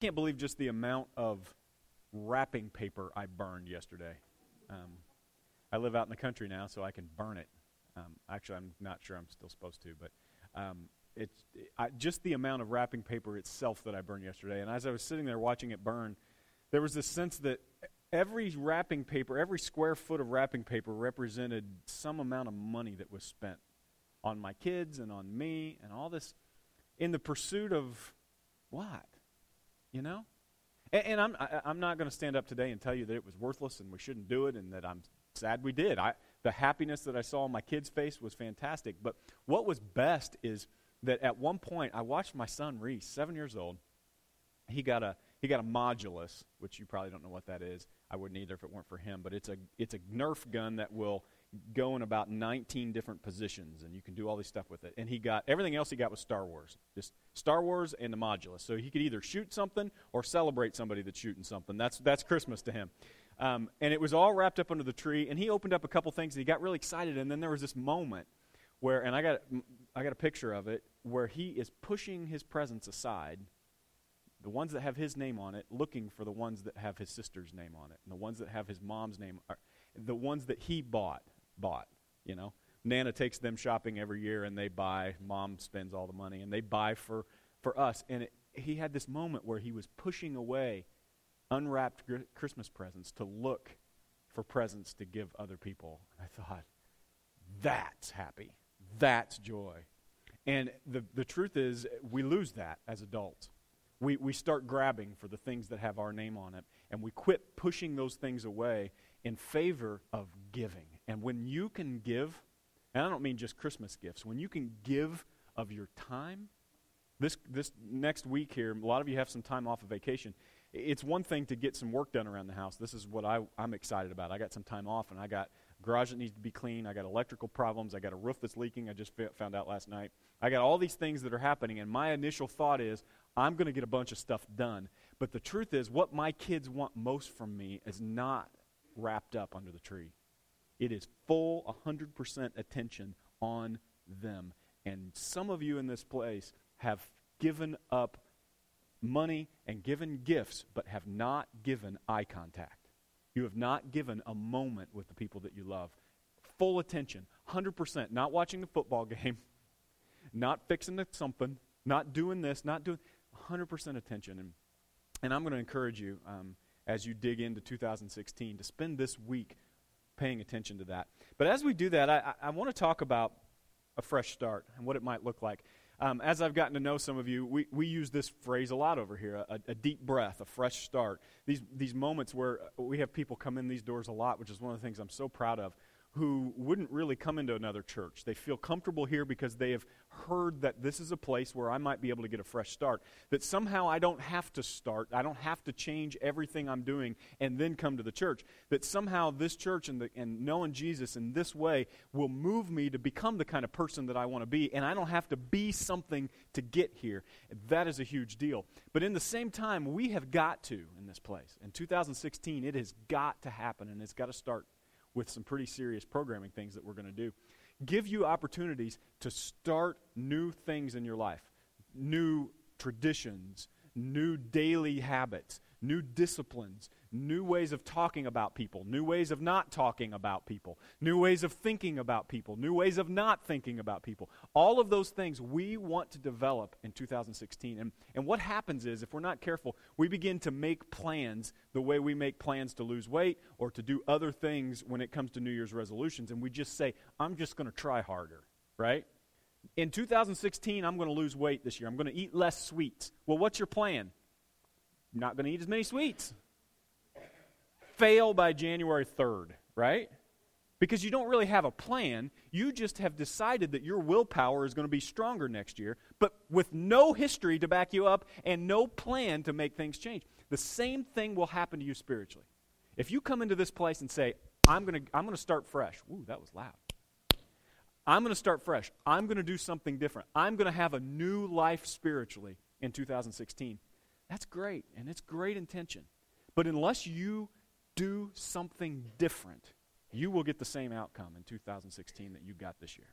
can't believe just the amount of wrapping paper I burned yesterday. Um, I live out in the country now, so I can burn it. Um, actually, I'm not sure I'm still supposed to, but um, it's I, just the amount of wrapping paper itself that I burned yesterday. And as I was sitting there watching it burn, there was this sense that every wrapping paper, every square foot of wrapping paper represented some amount of money that was spent on my kids and on me and all this in the pursuit of what? You know? And, and I'm, I, I'm not going to stand up today and tell you that it was worthless and we shouldn't do it and that I'm sad we did. I, the happiness that I saw on my kid's face was fantastic. But what was best is that at one point I watched my son Reese, seven years old. He got a he got a modulus, which you probably don't know what that is. I wouldn't either if it weren't for him. But it's a it's a Nerf gun that will go in about 19 different positions, and you can do all this stuff with it. And he got everything else he got was Star Wars, just Star Wars and the modulus. So he could either shoot something or celebrate somebody that's shooting something. That's that's Christmas to him. Um, and it was all wrapped up under the tree. And he opened up a couple things, and he got really excited. And then there was this moment where, and I got I got a picture of it, where he is pushing his presents aside the ones that have his name on it, looking for the ones that have his sister's name on it, and the ones that have his mom's name, are, the ones that he bought bought. You know, Nana takes them shopping every year, and they buy. Mom spends all the money, and they buy for for us. And it, he had this moment where he was pushing away unwrapped gr- Christmas presents to look for presents to give other people. And I thought, that's happy. That's joy. And the, the truth is, we lose that as adults. We, we start grabbing for the things that have our name on it, and we quit pushing those things away in favor of giving. And when you can give, and I don't mean just Christmas gifts, when you can give of your time, this, this next week here, a lot of you have some time off of vacation. It's one thing to get some work done around the house. This is what I, I'm excited about. I got some time off, and I got garage that needs to be clean. I got electrical problems. I got a roof that's leaking. I just found out last night. I got all these things that are happening, and my initial thought is I'm going to get a bunch of stuff done. But the truth is, what my kids want most from me is not wrapped up under the tree. It is full 100% attention on them. And some of you in this place have given up money and given gifts, but have not given eye contact. You have not given a moment with the people that you love. Full attention, 100%. Not watching the football game, not fixing something, not doing this, not doing 100% attention. And, and I'm going to encourage you um, as you dig into 2016 to spend this week paying attention to that. But as we do that, I, I want to talk about a fresh start and what it might look like. Um, as I've gotten to know some of you, we, we use this phrase a lot over here a, a, deep breath, a fresh start. These, these moments where we have people come in these doors a lot, which is one of the things I'm so proud of, who wouldn't really come into another church. They feel comfortable here because they have heard that this is a place where I might be able to get a fresh start. That somehow I don't have to start, I don't have to change everything I'm doing and then come to the church. That somehow this church and, the, and knowing Jesus in this way will move me to become the kind of person that I want to be, and I don't have to be something to get here. That is a huge deal. But in the same time, we have got to in this place. In 2016, it has got to happen, and it's got to start with some pretty serious programming things that we're going to do. Give you opportunities to start new things in your life, new traditions, new daily habits, new disciplines, new ways of talking about people, new ways of not talking about people, new ways of thinking about people, new ways of not thinking about people. All of those things we want to develop in 2016. And, and what happens is, if we're not careful, we begin to make plans the way we make plans to lose weight or to do other things when it comes to New Year's resolutions. And we just say, I'm just going to try harder, right? In 2016, I'm going to lose weight this year. I'm going to eat less sweets. Well, what's your plan? I'm not going to eat as many sweets fail by January 3rd, right? Because you don't really have a plan. You just have decided that your willpower is going to be stronger next year, but with no history to back you up and no plan to make things change. The same thing will happen to you spiritually. If you come into this place and say, I'm going to, I'm going to start fresh. Ooh, that was loud. I'm going to start fresh. I'm going to do something different. I'm going to have a new life spiritually in 2016. That's great, and it's great intention. But unless you do something different, you will get the same outcome in 2016 that you got this year.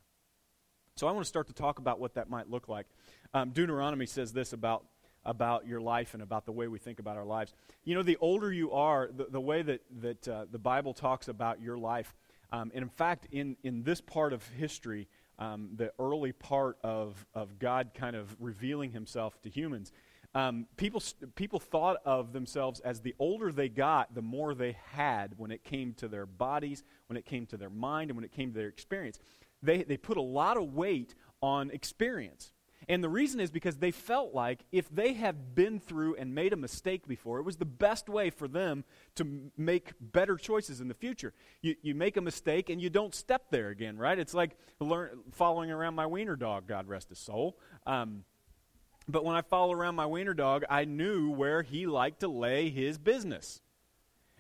So I want to start to talk about what that might look like. Um, Deuteronomy says this about about your life and about the way we think about our lives. You know, the older you are, the, the way that, that uh, the Bible talks about your life, um, and in fact, in, in this part of history, um, the early part of, of God kind of revealing himself to humans, um, people, people thought of themselves as the older they got, the more they had when it came to their bodies, when it came to their mind, and when it came to their experience. They, they put a lot of weight on experience. And the reason is because they felt like if they had been through and made a mistake before, it was the best way for them to make better choices in the future. You, you make a mistake and you don't step there again, right? It's like learn, following around my wiener dog, God rest his soul. Um, but when I followed around my wiener dog, I knew where he liked to lay his business.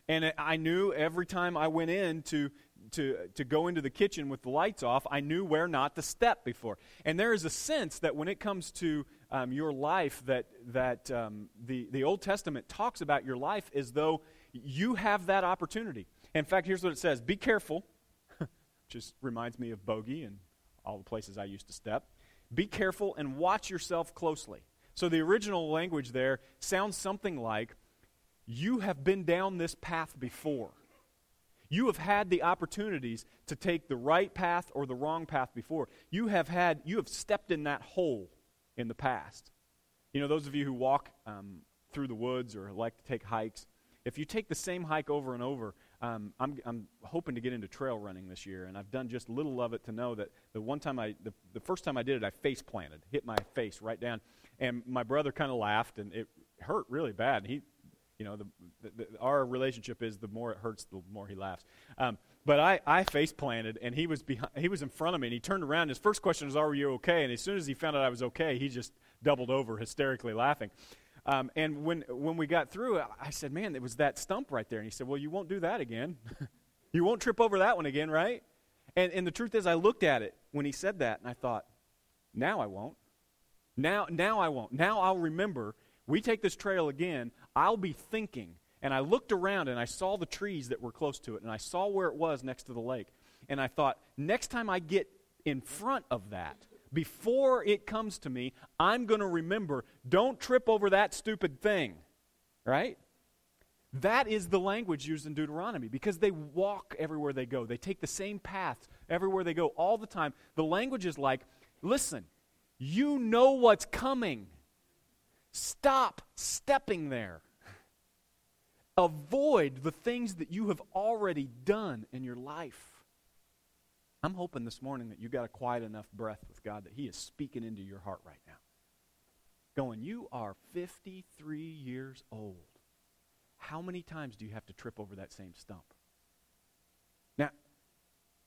And I knew every time I went in to to, to go into the kitchen with the lights off, I knew where not to step before. And there is a sense that when it comes to um, your life, that, that um, the, the Old Testament talks about your life as though you have that opportunity. In fact, here's what it says Be careful, just reminds me of Bogey and all the places I used to step. Be careful and watch yourself closely. So the original language there sounds something like, You have been down this path before. You have had the opportunities to take the right path or the wrong path before. You have had, you have stepped in that hole in the past. You know, those of you who walk um, through the woods or like to take hikes, if you take the same hike over and over, um, I'm, I'm hoping to get into trail running this year, and I've done just little of it to know that the one time I, the, the first time I did it, I face planted, hit my face right down, and my brother kind of laughed, and it hurt really bad. And He you know, the, the, the, our relationship is the more it hurts, the more he laughs. Um, but I, I face planted, and he was behind, he was in front of me, and he turned around. And his first question was, "Are you okay?" And as soon as he found out I was okay, he just doubled over, hysterically laughing. Um, and when when we got through, I said, "Man, it was that stump right there." And he said, "Well, you won't do that again. you won't trip over that one again, right?" And and the truth is, I looked at it when he said that, and I thought, "Now I won't. Now now I won't. Now I'll remember." We take this trail again. I'll be thinking. And I looked around and I saw the trees that were close to it, and I saw where it was next to the lake. And I thought, next time I get in front of that, before it comes to me, I'm going to remember don't trip over that stupid thing. Right? That is the language used in Deuteronomy because they walk everywhere they go. They take the same paths everywhere they go all the time. The language is like, listen, you know what's coming. Stop stepping there. Avoid the things that you have already done in your life. I'm hoping this morning that you got a quiet enough breath with God that He is speaking into your heart right now. Going, you are 53 years old. How many times do you have to trip over that same stump? Now,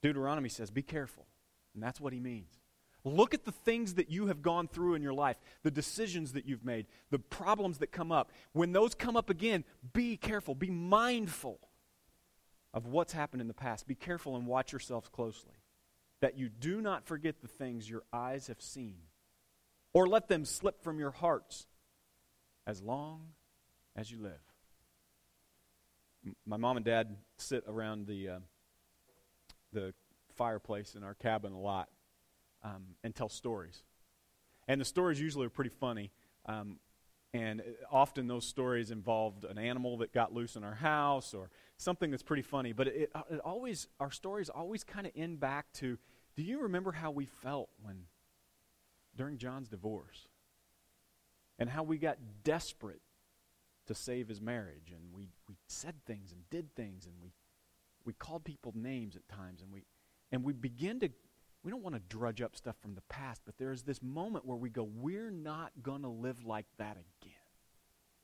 Deuteronomy says, be careful. And that's what he means. Look at the things that you have gone through in your life, the decisions that you've made, the problems that come up. When those come up again, be careful, be mindful of what's happened in the past. Be careful and watch yourselves closely, that you do not forget the things your eyes have seen, or let them slip from your hearts as long as you live. My mom and dad sit around the, uh, the fireplace in our cabin a lot um, and tell stories. And the stories usually are pretty funny. Um, and often those stories involved an animal that got loose in our house or something that's pretty funny. But it, it always, our stories always kind of end back to do you remember how we felt when, during John's divorce? And how we got desperate to save his marriage. And we, we said things and did things and we, we called people names at times. And we, and we begin to we don't want to drudge up stuff from the past, but there's this moment where we go, we're not going to live like that again.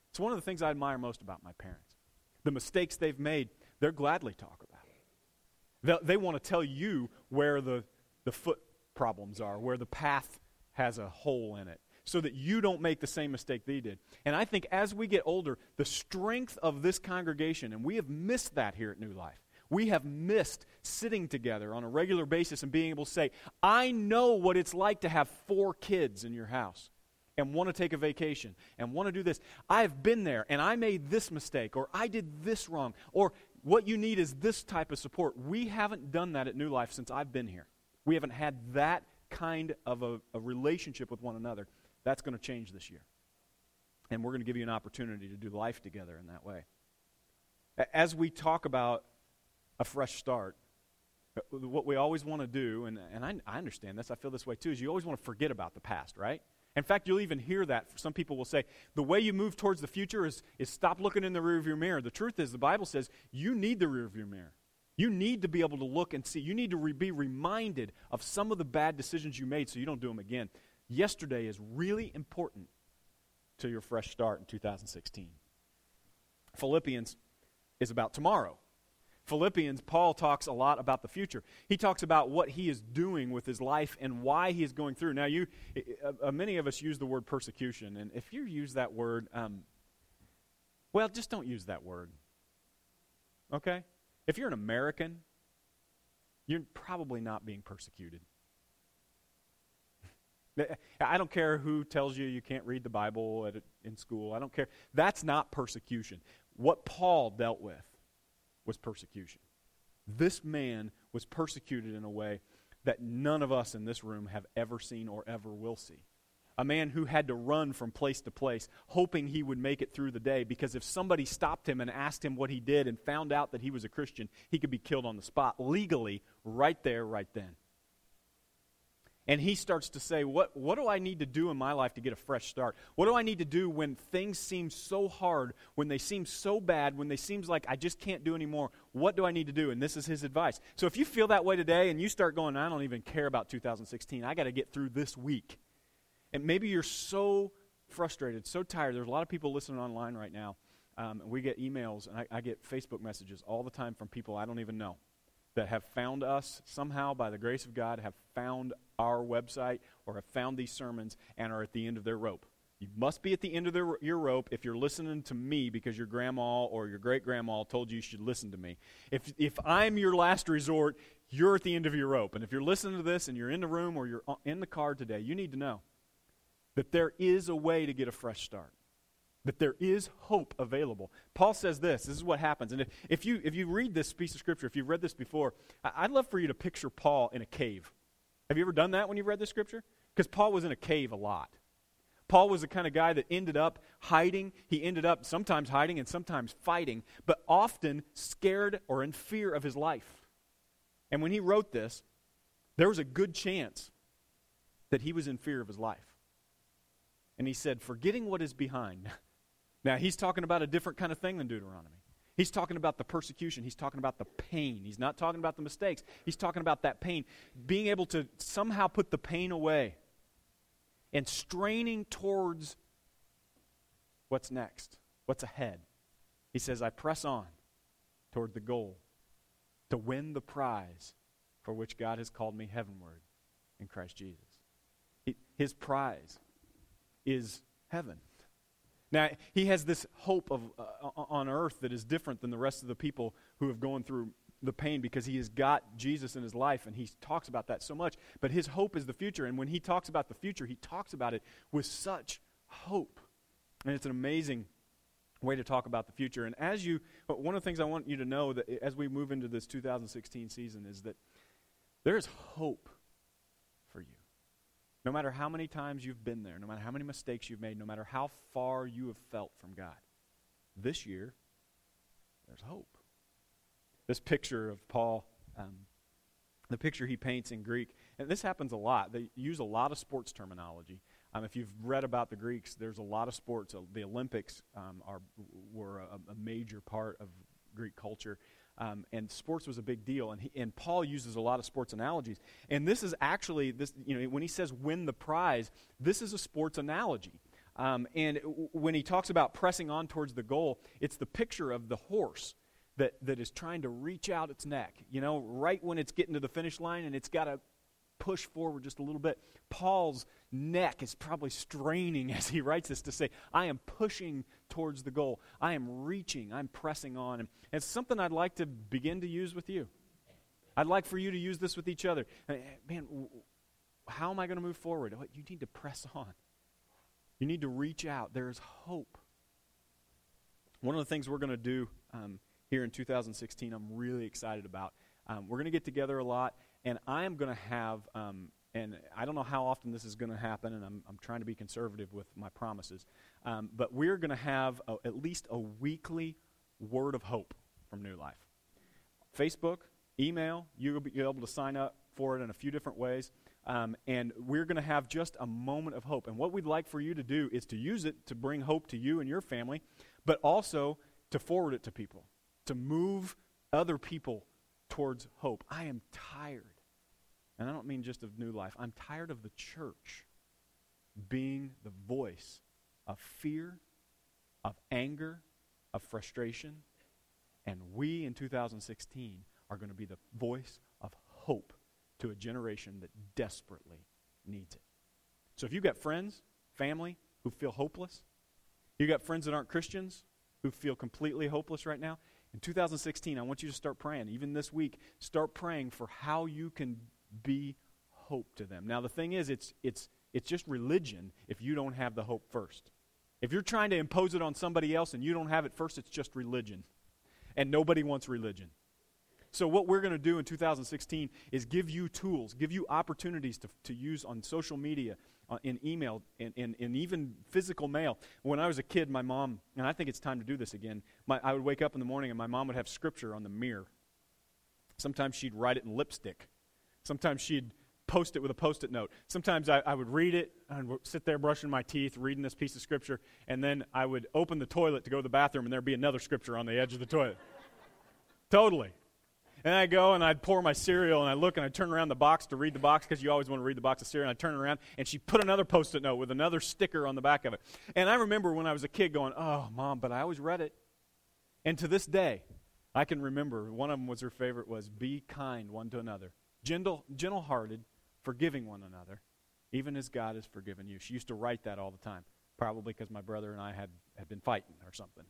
It's one of the things I admire most about my parents. The mistakes they've made, they're gladly talk about it. They, they want to tell you where the, the foot problems are, where the path has a hole in it, so that you don't make the same mistake they did. And I think as we get older, the strength of this congregation, and we have missed that here at New Life, we have missed sitting together on a regular basis and being able to say, I know what it's like to have four kids in your house and want to take a vacation and want to do this. I've been there and I made this mistake or I did this wrong or what you need is this type of support. We haven't done that at New Life since I've been here. We haven't had that kind of a, a relationship with one another. That's going to change this year. And we're going to give you an opportunity to do life together in that way. As we talk about a fresh start, uh, what we always want to do, and, and I, I understand this, I feel this way too, is you always want to forget about the past, right? In fact, you'll even hear that. Some people will say, the way you move towards the future is, is stop looking in the rearview mirror. The truth is, the Bible says you need the rearview mirror. You need to be able to look and see. You need to re- be reminded of some of the bad decisions you made so you don't do them again. Yesterday is really important to your fresh start in 2016. Philippians is about tomorrow. Philippians, Paul talks a lot about the future. He talks about what he is doing with his life and why he is going through. Now, you, uh, many of us use the word persecution, and if you use that word, um, well, just don't use that word. Okay? If you're an American, you're probably not being persecuted. I don't care who tells you you can't read the Bible at, in school. I don't care. That's not persecution. What Paul dealt with was persecution. This man was persecuted in a way that none of us in this room have ever seen or ever will see. A man who had to run from place to place, hoping he would make it through the day, because if somebody stopped him and asked him what he did and found out that he was a Christian, he could be killed on the spot, legally, right there, right then. And he starts to say, what, what do I need to do in my life to get a fresh start? What do I need to do when things seem so hard, when they seem so bad, when they seems like I just can't do anymore? What do I need to do? And this is his advice. So if you feel that way today and you start going, I don't even care about 2016, I got to get through this week. And maybe you're so frustrated, so tired. There's a lot of people listening online right now. Um, and we get emails and I, I get Facebook messages all the time from people I don't even know that have found us somehow by the grace of God, have found our website or have found these sermons and are at the end of their rope. You must be at the end of their, your rope if you're listening to me because your grandma or your great grandma told you you should listen to me. If, if I'm your last resort, you're at the end of your rope. And if you're listening to this and you're in the room or you're in the car today, you need to know that there is a way to get a fresh start that there is hope available. Paul says this this is what happens. And if, if, you, if you read this piece of scripture, if you've read this before, I'd love for you to picture Paul in a cave. Have you ever done that when you've read this scripture? Because Paul was in a cave a lot. Paul was the kind of guy that ended up hiding. He ended up sometimes hiding and sometimes fighting, but often scared or in fear of his life. And when he wrote this, there was a good chance that he was in fear of his life. And he said, Forgetting what is behind. Now, he's talking about a different kind of thing than Deuteronomy. He's talking about the persecution. He's talking about the pain. He's not talking about the mistakes. He's talking about that pain. Being able to somehow put the pain away and straining towards what's next, what's ahead. He says, I press on toward the goal to win the prize for which God has called me heavenward in Christ Jesus. His prize is heaven. Now, he has this hope of, uh, on earth that is different than the rest of the people who have gone through the pain because he has got Jesus in his life and he talks about that so much. But his hope is the future. And when he talks about the future, he talks about it with such hope. And it's an amazing way to talk about the future. And as you, one of the things I want you to know that as we move into this 2016 season is that there is hope no matter how many times you've been there, no matter how many mistakes you've made, no matter how far you have felt from God, this year, there's hope. This picture of Paul, um, the picture he paints in Greek, and this happens a lot. They use a lot of sports terminology. Um, if you've read about the Greeks, there's a lot of sports. Uh, the Olympics um, are, were a, a major part of Greek culture. Um, and sports was a big deal. And, he, and Paul uses a lot of sports analogies. And this is actually, this, you know, when he says win the prize, this is a sports analogy. Um, and w- when he talks about pressing on towards the goal, it's the picture of the horse that, that is trying to reach out its neck, you know, right when it's getting to the finish line and it's got to push forward just a little bit. Paul's neck is probably straining as he writes this to say, I am pushing towards the goal. I am reaching. I'm pressing on. And it's something I'd like to begin to use with you. I'd like for you to use this with each other. Man, how am I going to move forward? You need to press on. You need to reach out. There is hope. One of the things we're going to do um, here in 2016, I'm really excited about. Um, we're going to get together a lot, and I am going to have um, and I don't know how often this is going to happen, and I'm, I'm trying to be conservative with my promises. Um, but we're going to have a, at least a weekly word of hope from New Life. Facebook, email, you'll be able to sign up for it in a few different ways. Um, and we're going to have just a moment of hope. And what we'd like for you to do is to use it to bring hope to you and your family, but also to forward it to people, to move other people towards hope. I am tired. And I don't mean just of new life. I'm tired of the church being the voice of fear, of anger, of frustration. And we in 2016 are going to be the voice of hope to a generation that desperately needs it. So if you've got friends, family who feel hopeless, you've got friends that aren't Christians who feel completely hopeless right now, in 2016, I want you to start praying. Even this week, start praying for how you can be hope to them. Now, the thing is, it's, it's, it's just religion if you don't have the hope first. If you're trying to impose it on somebody else and you don't have it first, it's just religion. And nobody wants religion. So, what we're going to do in 2016 is give you tools, give you opportunities to, to use on social media, uh, in email, in, in, in, even physical mail. When I was a kid, my mom, and I think it's time to do this again, my, I would wake up in the morning and my mom would have scripture on the mirror. Sometimes she'd write it in lipstick. Sometimes she'd post it with a post it note. Sometimes I, I would read it and sit there brushing my teeth, reading this piece of scripture, and then I would open the toilet to go to the bathroom and there'd be another scripture on the edge of the toilet. totally. And I go and I'd pour my cereal and I look and I turn around the box to read the box because you always want to read the box of cereal. And I turn around and she put another post it note with another sticker on the back of it. And I remember when I was a kid going, oh, mom, but I always read it. And to this day, I can remember one of them was her favorite was be kind one to another, gentle, gentle-hearted, forgiving one another, even as God has forgiven you. She used to write that all the time, probably because my brother and I had, had been fighting or something.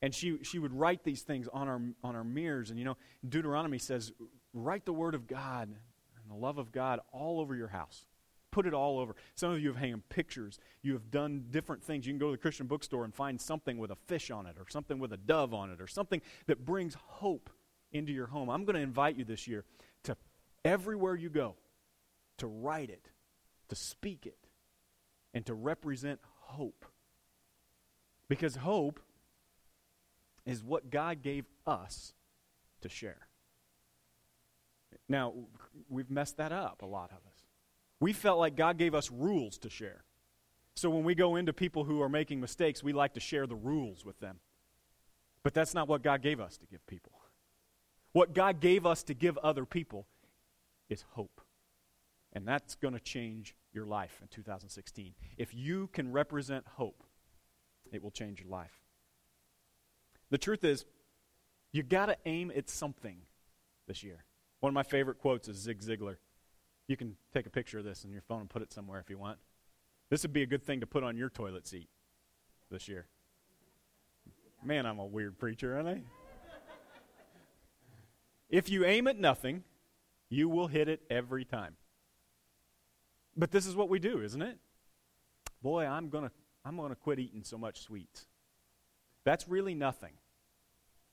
And she, she would write these things on our, on our mirrors. And you know, Deuteronomy says, write the word of God and the love of God all over your house. Put it all over. Some of you have hanging pictures. You have done different things. You can go to the Christian bookstore and find something with a fish on it, or something with a dove on it, or something that brings hope into your home. I'm going to invite you this year to everywhere you go to write it, to speak it, and to represent hope. Because hope is what God gave us to share. Now, we've messed that up, a lot of us. We felt like God gave us rules to share. So when we go into people who are making mistakes, we like to share the rules with them. But that's not what God gave us to give people. What God gave us to give other people is hope. And that's going to change your life in 2016. If you can represent hope, it will change your life. The truth is, you got to aim at something this year. One of my favorite quotes is Zig Ziglar. You can take a picture of this on your phone and put it somewhere if you want. This would be a good thing to put on your toilet seat this year. Man, I'm a weird preacher, aren't I? if you aim at nothing, you will hit it every time. But this is what we do, isn't it? Boy, I'm going to I'm going to quit eating so much sweets. That's really nothing.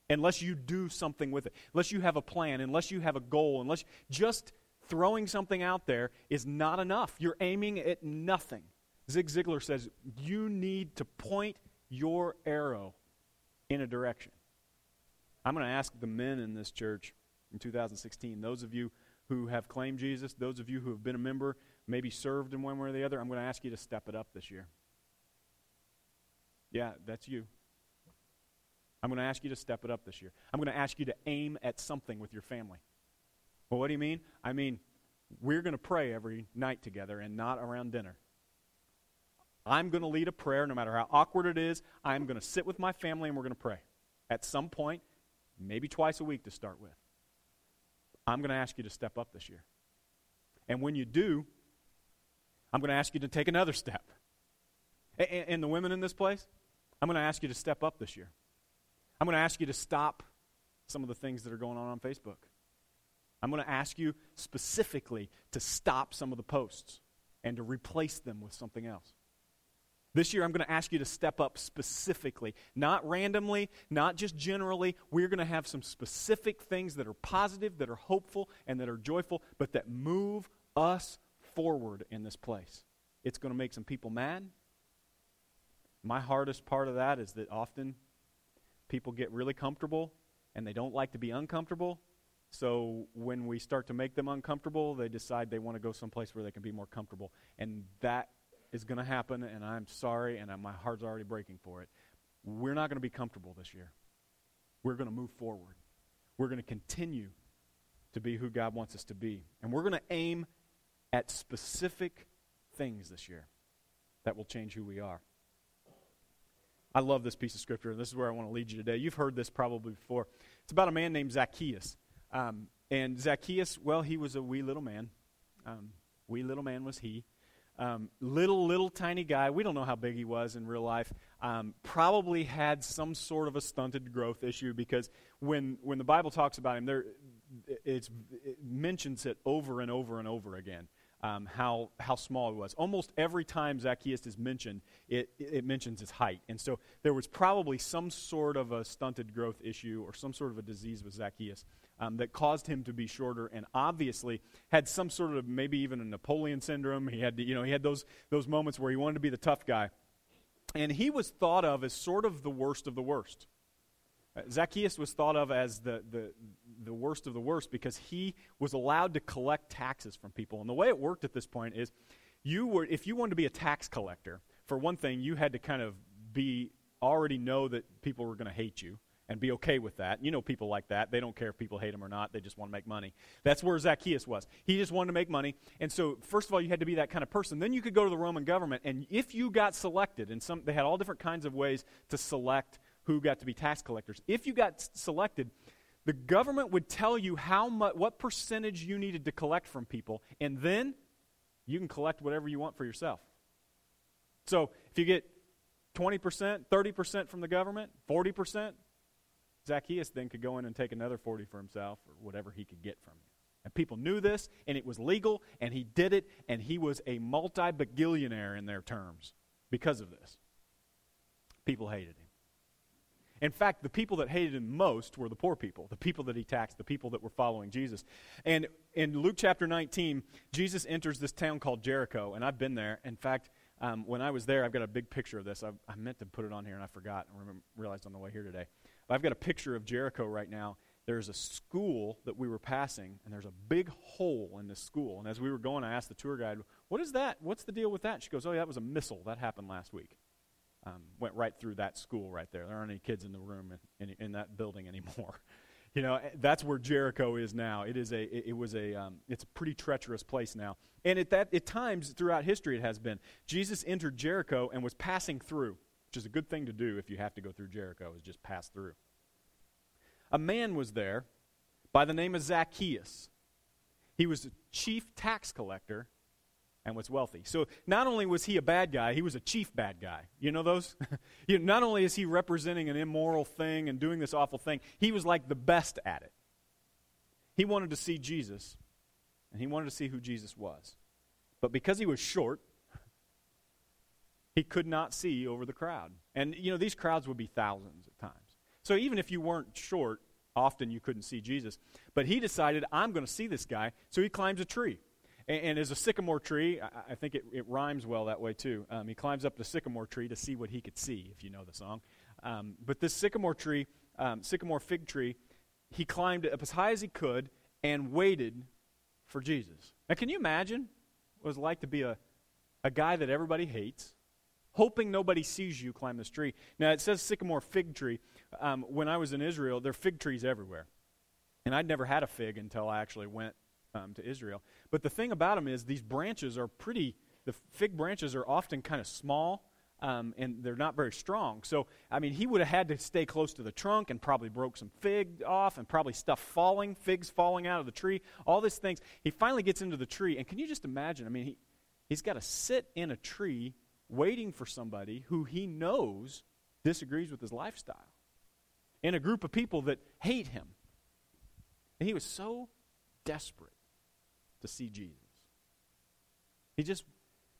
Unless you do something with it, unless you have a plan, unless you have a goal, unless just throwing something out there is not enough. You're aiming at nothing. Zig Ziglar says you need to point your arrow in a direction. I'm going to ask the men in this church in 2016, those of you who have claimed Jesus, those of you who have been a member, maybe served in one way or the other, I'm going to ask you to step it up this year. Yeah, that's you. I'm going to ask you to step it up this year. I'm going to ask you to aim at something with your family. Well, what do you mean? I mean, we're going to pray every night together and not around dinner. I'm going to lead a prayer no matter how awkward it is. I'm going to sit with my family and we're going to pray. At some point, maybe twice a week to start with. I'm going to ask you to step up this year. And when you do, I'm going to ask you to take another step. And the women in this place, I'm going to ask you to step up this year. I'm going to ask you to stop some of the things that are going on on Facebook. I'm going to ask you specifically to stop some of the posts and to replace them with something else. This year, I'm going to ask you to step up specifically, not randomly, not just generally. We're going to have some specific things that are positive, that are hopeful, and that are joyful, but that move us forward in this place. It's going to make some people mad. My hardest part of that is that often people get really comfortable and they don't like to be uncomfortable. So when we start to make them uncomfortable, they decide they want to go someplace where they can be more comfortable. And that is going to happen, and I'm sorry, and my heart's already breaking for it. We're not going to be comfortable this year. We're going to move forward. We're going to continue to be who God wants us to be. And we're going to aim at specific things this year that will change who we are. I love this piece of scripture, and this is where I want to lead you today. You've heard this probably before. It's about a man named Zacchaeus. Um, and Zacchaeus, well, he was a wee little man. Um, wee little man was he. Um, little, little tiny guy. We don't know how big he was in real life. Um, probably had some sort of a stunted growth issue because when, when the Bible talks about him, there, it mentions it over and over and over again. Um, how, how small he was. Almost every time Zacchaeus is mentioned, it, it mentions his height. And so there was probably some sort of a stunted growth issue or some sort of a disease with Zacchaeus um, that caused him to be shorter, and obviously had some sort of maybe even a Napoleon syndrome. He had, you know, he had those those moments where he wanted to be the tough guy, and he was thought of as sort of the worst of the worst. Uh, Zacchaeus was thought of as the, the, the worst of the worst because he was allowed to collect taxes from people. And the way it worked at this point is you were, if you wanted to be a tax collector, for one thing, you had to kind of be already know that people were going to hate you and be okay with that. You know people like that. They don't care if people hate them or not. They just want to make money. That's where Zacchaeus was. He just wanted to make money. And so, first of all, you had to be that kind of person. Then you could go to the Roman government, and if you got selected, and some, they had all different kinds of ways to select who got to be tax collectors. If you got selected, the government would tell you how much, what percentage you needed to collect from people, and then you can collect whatever you want for yourself. So, if you get 20%, 30% from the government, 40%, Zacchaeus then could go in and take another 40 for himself or whatever he could get from you. And people knew this, and it was legal, and he did it, and he was a multi bagillionaire in their terms because of this. People hated him. In fact, the people that hated him most were the poor people, the people that he taxed, the people that were following Jesus. And in Luke chapter 19, Jesus enters this town called Jericho, and I've been there. In fact, um, when I was there, I've got a big picture of this. I, I meant to put it on here, and I forgot and realized on the way here today. I've got a picture of Jericho right now. There's a school that we were passing, and there's a big hole in this school. And as we were going, I asked the tour guide, What is that? What's the deal with that? She goes, Oh, yeah, that was a missile. That happened last week. Um, went right through that school right there. There aren't any kids in the room in, in, in that building anymore. you know, eh, that's where Jericho is now. It is a, it, it was a, um, it's a pretty treacherous place now. And at that, at times throughout history, it has been. Jesus entered Jericho and was passing through which is a good thing to do if you have to go through Jericho, is just pass through. A man was there by the name of Zacchaeus. He was a chief tax collector and was wealthy. So not only was he a bad guy, he was a chief bad guy. You know those? you know, not only is he representing an immoral thing and doing this awful thing, he was like the best at it. He wanted to see Jesus, and he wanted to see who Jesus was. But because he was short, he could not see over the crowd. And, you know, these crowds would be thousands at times. So even if you weren't short, often you couldn't see Jesus. But he decided, I'm going to see this guy. So he climbs a tree. And, and as a sycamore tree, I, I think it, it, rhymes well that way too. Um, he climbs up the sycamore tree to see what he could see, if you know the song. Um, but this sycamore tree, um, sycamore fig tree, he climbed up as high as he could and waited for Jesus. Now, can you imagine what it was like to be a, a guy that everybody hates? Hoping nobody sees you climb this tree. Now, it says sycamore fig tree. Um, when I was in Israel, there are fig trees everywhere. And I'd never had a fig until I actually went um, to Israel. But the thing about them is, these branches are pretty, the fig branches are often kind of small. Um, and they're not very strong. So, I mean, he would have had to stay close to the trunk and probably broke some fig off and probably stuff falling, figs falling out of the tree, all these things. He finally gets into the tree, and can you just imagine? I mean, he, he's got to sit in a tree waiting for somebody who he knows disagrees with his lifestyle in a group of people that hate him. And he was so desperate to see Jesus. He just,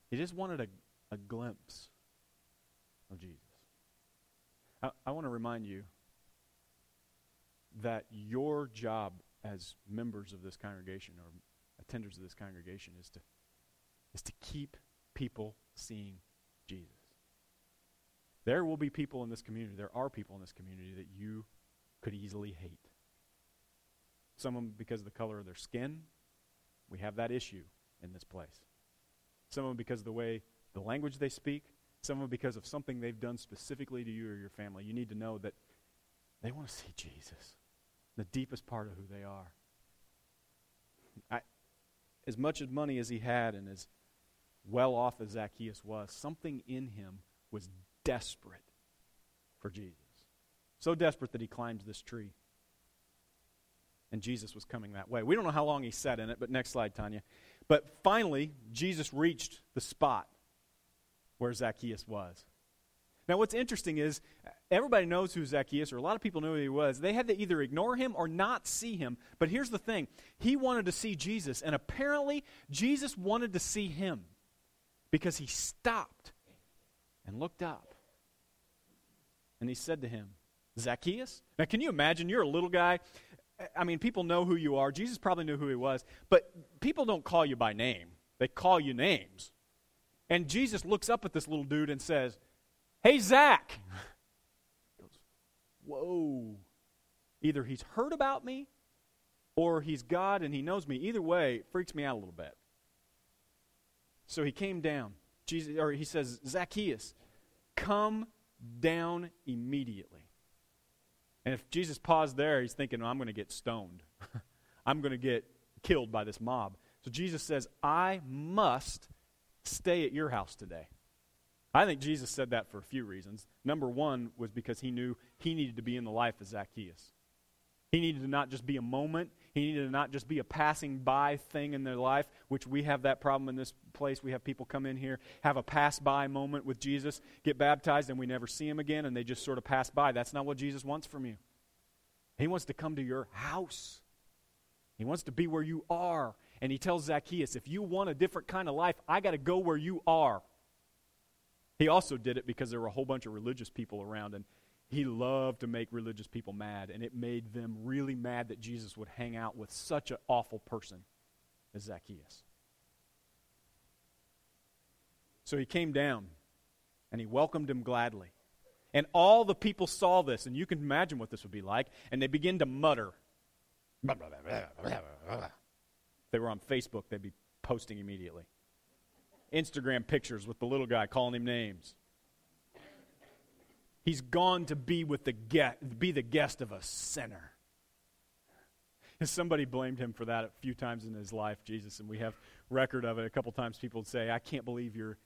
he just wanted a, a glimpse of Jesus. I, I want to remind you that your job as members of this congregation or attenders of this congregation is to is to keep people seeing Jesus. There will be people in this community, there are people in this community that you could easily hate. Some of them because of the color of their skin. We have that issue in this place. Some of them because of the way the language they speak. Some of them because of something they've done specifically to you or your family. You need to know that they want to see Jesus, the deepest part of who they are. I, as much as money as he had and as well off as Zacchaeus was, something in him was desperate for Jesus. So desperate that he climbed this tree. And Jesus was coming that way. We don't know how long he sat in it, but next slide, Tanya. But finally, Jesus reached the spot where Zacchaeus was. Now, what's interesting is everybody knows who Zacchaeus, or a lot of people knew who he was. They had to either ignore him or not see him. But here's the thing he wanted to see Jesus, and apparently, Jesus wanted to see him because he stopped and looked up. And he said to him, Zacchaeus? Now, can you imagine? You're a little guy. I mean, people know who you are. Jesus probably knew who he was. But people don't call you by name, they call you names. And Jesus looks up at this little dude and says, Hey, Zach. goes, Whoa. Either he's heard about me or he's God and he knows me. Either way, it freaks me out a little bit. So he came down. Jesus, or he says, Zacchaeus, come down immediately. And if Jesus paused there, he's thinking, well, I'm going to get stoned. I'm going to get killed by this mob. So Jesus says, I must stay at your house today. I think Jesus said that for a few reasons. Number one was because he knew he needed to be in the life of Zacchaeus. He needed to not just be a moment, he needed to not just be a passing by thing in their life, which we have that problem in this place. We have people come in here, have a pass by moment with Jesus, get baptized, and we never see him again, and they just sort of pass by. That's not what Jesus wants from you. He wants to come to your house, He wants to be where you are. And He tells Zacchaeus, if you want a different kind of life, I got to go where you are. He also did it because there were a whole bunch of religious people around, and he loved to make religious people mad, and it made them really mad that Jesus would hang out with such an awful person as Zacchaeus. So he came down and he welcomed him gladly. And all the people saw this, and you can imagine what this would be like, and they begin to mutter. If they were on Facebook, they'd be posting immediately. Instagram pictures with the little guy calling him names. He's gone to be with the get, be the guest of a sinner. And somebody blamed him for that a few times in his life, Jesus, and we have record of it. A couple times people would say, I can't believe you're,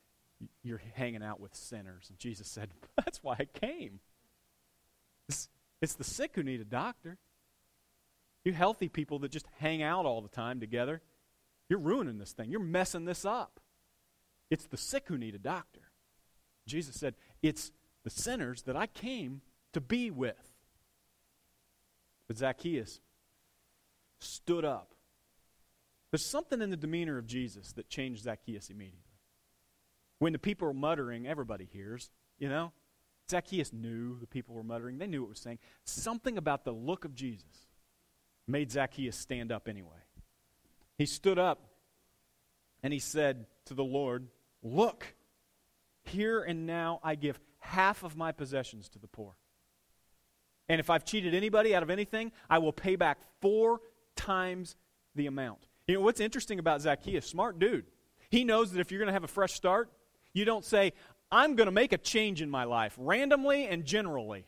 you're hanging out with sinners. And Jesus said, That's why I came. It's, it's the sick who need a doctor. You healthy people that just hang out all the time together, you're ruining this thing. You're messing this up. It's the sick who need a doctor. Jesus said, It's the sinners that I came to be with. But Zacchaeus stood up. There's something in the demeanor of Jesus that changed Zacchaeus immediately. When the people were muttering, everybody hears, you know? Zacchaeus knew the people were muttering. They knew what was saying. Something about the look of Jesus made Zacchaeus stand up anyway. He stood up and he said to the Lord, Look, here and now I give half of my possessions to the poor. And if I've cheated anybody out of anything, I will pay back four times the amount. You know what's interesting about Zacchaeus? Smart dude. He knows that if you're going to have a fresh start, you don't say, I'm going to make a change in my life randomly and generally.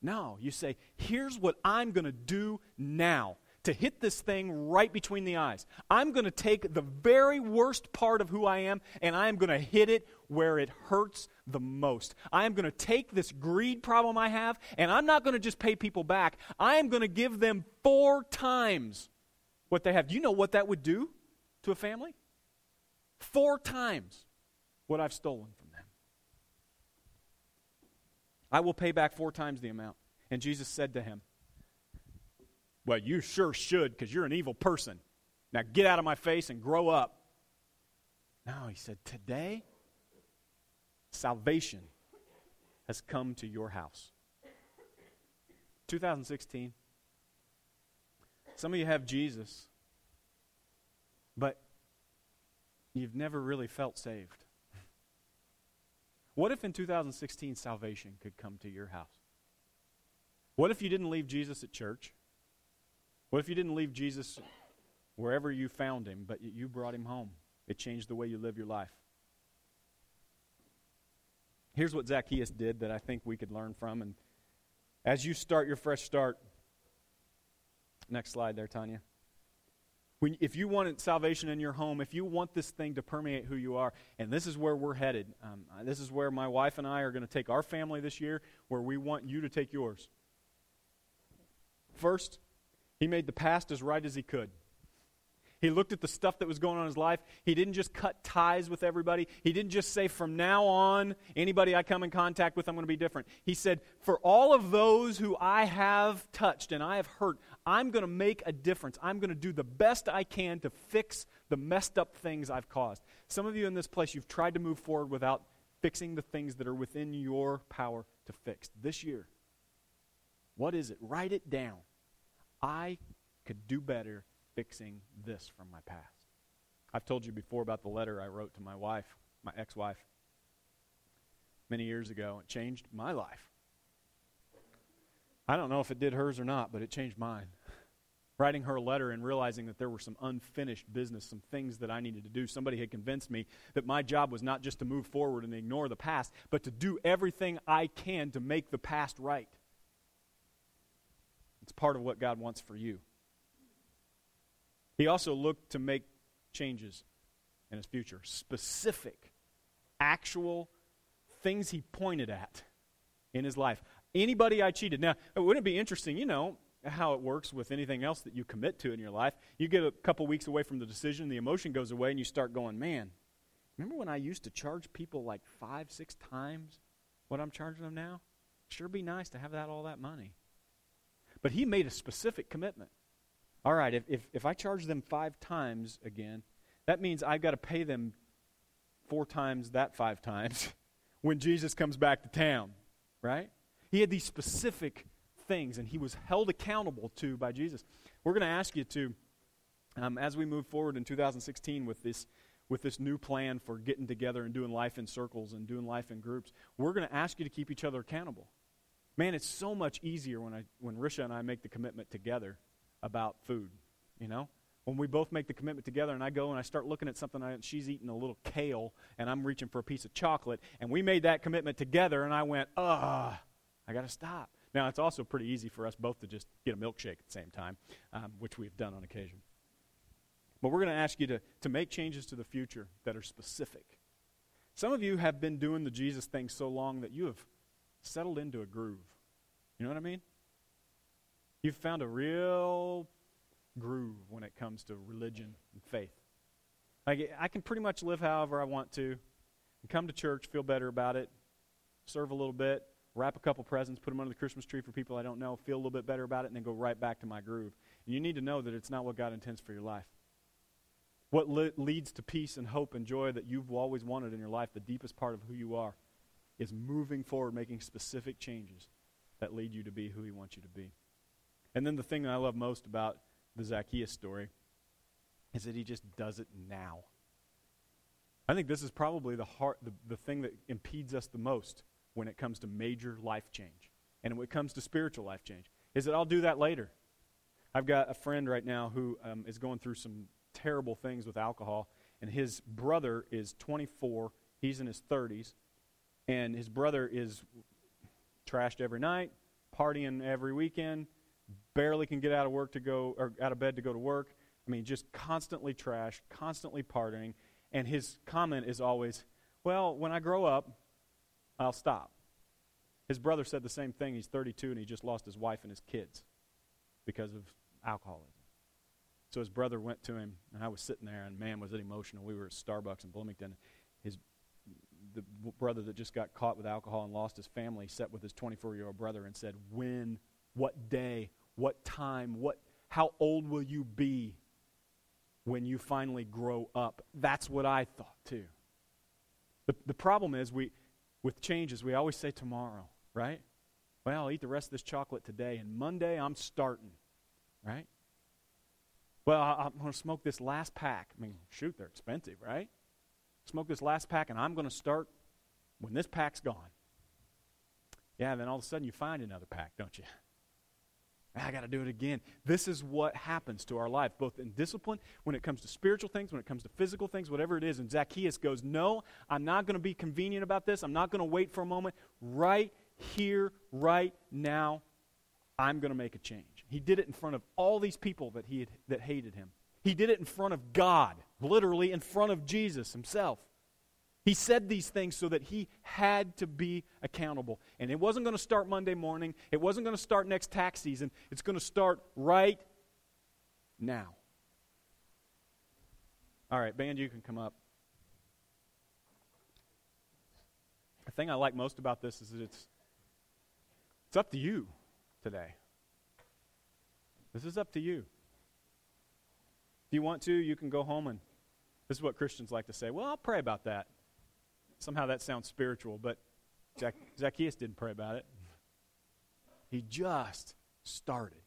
No, you say, here's what I'm going to do now to hit this thing right between the eyes. I'm going to take the very worst part of who I am and I'm going to hit it where it hurts the most. I am going to take this greed problem I have and I'm not going to just pay people back. I am going to give them four times what they have. Do you know what that would do to a family? Four times what I've stolen from them. I will pay back four times the amount. And Jesus said to him, well, you sure should because you're an evil person. Now get out of my face and grow up. No, he said, Today, salvation has come to your house. 2016. Some of you have Jesus, but you've never really felt saved. What if in 2016 salvation could come to your house? What if you didn't leave Jesus at church? What if you didn't leave Jesus wherever you found him, but you brought him home? It changed the way you live your life. Here's what Zacchaeus did that I think we could learn from. And as you start your fresh start, next slide there, Tanya. When, if you want salvation in your home, if you want this thing to permeate who you are, and this is where we're headed, um, this is where my wife and I are going to take our family this year, where we want you to take yours. First, he made the past as right as he could. He looked at the stuff that was going on in his life. He didn't just cut ties with everybody. He didn't just say, from now on, anybody I come in contact with, I'm going to be different. He said, for all of those who I have touched and I have hurt, I'm going to make a difference. I'm going to do the best I can to fix the messed up things I've caused. Some of you in this place, you've tried to move forward without fixing the things that are within your power to fix. This year, what is it? Write it down. I could do better fixing this from my past. I've told you before about the letter I wrote to my wife, my ex wife, many years ago. It changed my life. I don't know if it did hers or not, but it changed mine. Writing her a letter and realizing that there were some unfinished business, some things that I needed to do. Somebody had convinced me that my job was not just to move forward and ignore the past, but to do everything I can to make the past right. It's part of what God wants for you. He also looked to make changes in his future, specific, actual things he pointed at in his life. Anybody I cheated. Now, wouldn't it be interesting, you know, how it works with anything else that you commit to in your life? You get a couple weeks away from the decision, the emotion goes away, and you start going, man, remember when I used to charge people like five, six times what I'm charging them now? Sure be nice to have that all that money. But he made a specific commitment all right, if, if, if I charge them five times again, that means I've got to pay them four times that five times when Jesus comes back to town, right? He had these specific things, and he was held accountable to by Jesus. We're going to ask you to, um, as we move forward in 2016 with this, with this new plan for getting together and doing life in circles and doing life in groups, we're going to ask you to keep each other accountable. Man, it's so much easier when, I, when Risha and I make the commitment together about food, you know? When we both make the commitment together and I go and I start looking at something, and she's eating a little kale and I'm reaching for a piece of chocolate, and we made that commitment together and I went, ugh, I got to stop. Now, it's also pretty easy for us both to just get a milkshake at the same time, um, which we've done on occasion. But we're going to ask you to, to make changes to the future that are specific. Some of you have been doing the Jesus thing so long that you have settled into a groove. You know what I mean? You've found a real groove when it comes to religion and faith. Like, I can pretty much live however I want to, come to church, feel better about it, serve a little bit, wrap a couple presents, put them under the Christmas tree for people I don't know, feel a little bit better about it, and then go right back to my groove. And you need to know that it's not what God intends for your life. What le- leads to peace and hope and joy that you've always wanted in your life, the deepest part of who you are, is moving forward, making specific changes that lead you to be who He wants you to be. And then the thing that I love most about the Zacchaeus story is that he just does it now. I think this is probably the, heart, the, the thing that impedes us the most when it comes to major life change and when it comes to spiritual life change is that I'll do that later. I've got a friend right now who um, is going through some terrible things with alcohol, and his brother is 24. He's in his 30s, and his brother is trashed every night, partying every weekend, barely can get out of work to go or out of bed to go to work. I mean, just constantly trashed, constantly partying. And his comment is always, "Well, when I grow up, I'll stop." His brother said the same thing. He's 32 and he just lost his wife and his kids because of alcoholism. So his brother went to him, and I was sitting there, and man, was it emotional. We were at Starbucks in Bloomington. His the brother that just got caught with alcohol and lost his family sat with his 24 year old brother and said, "When, what day what time, what, how old will you be when you finally grow up? That's what I thought too. The, the problem is we, with changes, we always say tomorrow, right? Well, I'll eat the rest of this chocolate today, and Monday I'm starting, right? Well, I, I'm going to smoke this last pack. I mean, shoot, they're expensive, right? smoke this last pack, and I'm going to start when this pack's gone. Yeah, then all of a sudden you find another pack, don't you? I got to do it again. This is what happens to our life, both in discipline, when it comes to spiritual things, when it comes to physical things, whatever it is. And Zacchaeus goes, No, I'm not going to be convenient about this. I'm not going to wait for a moment. Right here, right now, I'm going to make a change. He did it in front of all these people that, he had, that hated him. He did it in front of God, literally in front of Jesus himself. He said these things so that he had to be accountable. And it wasn't going to start Monday morning. It wasn't going to start next tax season. It's going to start right now. All right, band, you can come up. The thing I like most about this is that it's, it's up to you today. This is up to you. If you want to, you can go home and this is what Christians like to say. Well, I'll pray about that. Somehow that sounds spiritual, but Zac- Zacchaeus didn't pray about it. He just started.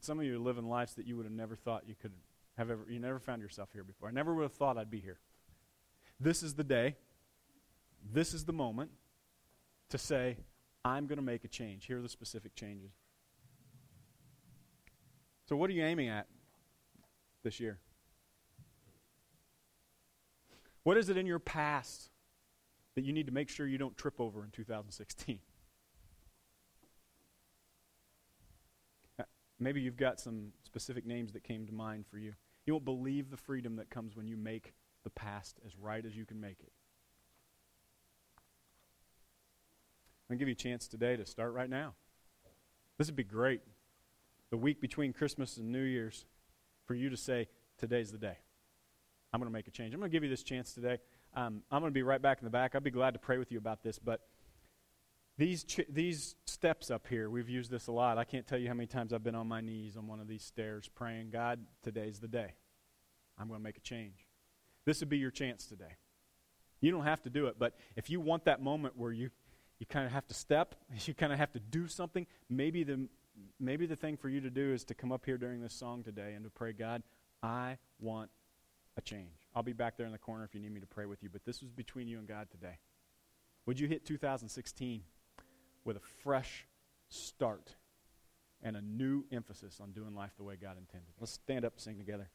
some of you are living lives that you would have never thought you could have ever, you never found yourself here before. I never would have thought I'd be here. This is the day, this is the moment to say, I'm going to make a change. Here are the specific changes. So, what are you aiming at this year? What is it in your past that you need to make sure you don't trip over in 2016? Uh, maybe you've got some specific names that came to mind for you. You won't believe the freedom that comes when you make the past as right as you can make it. I'm going to give you a chance today to start right now. This would be great. The week between Christmas and New Year's, for you to say, today's the day. I'm going to make a change. I'm going to give you this chance today. Um, I'm going to be right back in the back. I'd be glad to pray with you about this, but these ch- these steps up here, we've used this a lot. I can't tell you how many times I've been on my knees on one of these stairs praying, God, today's the day. I'm going to make a change. This would be your chance today. You don't have to do it, but if you want that moment where you you kind of have to step, you kind of have to do something, maybe the maybe the thing for you to do is to come up here during this song today and to pray, God, I want a change. I'll be back there in the corner if you need me to pray with you, but this was between you and God today. Would you hit 2016 with a fresh start and a new emphasis on doing life the way God intended? Let's stand up and sing together.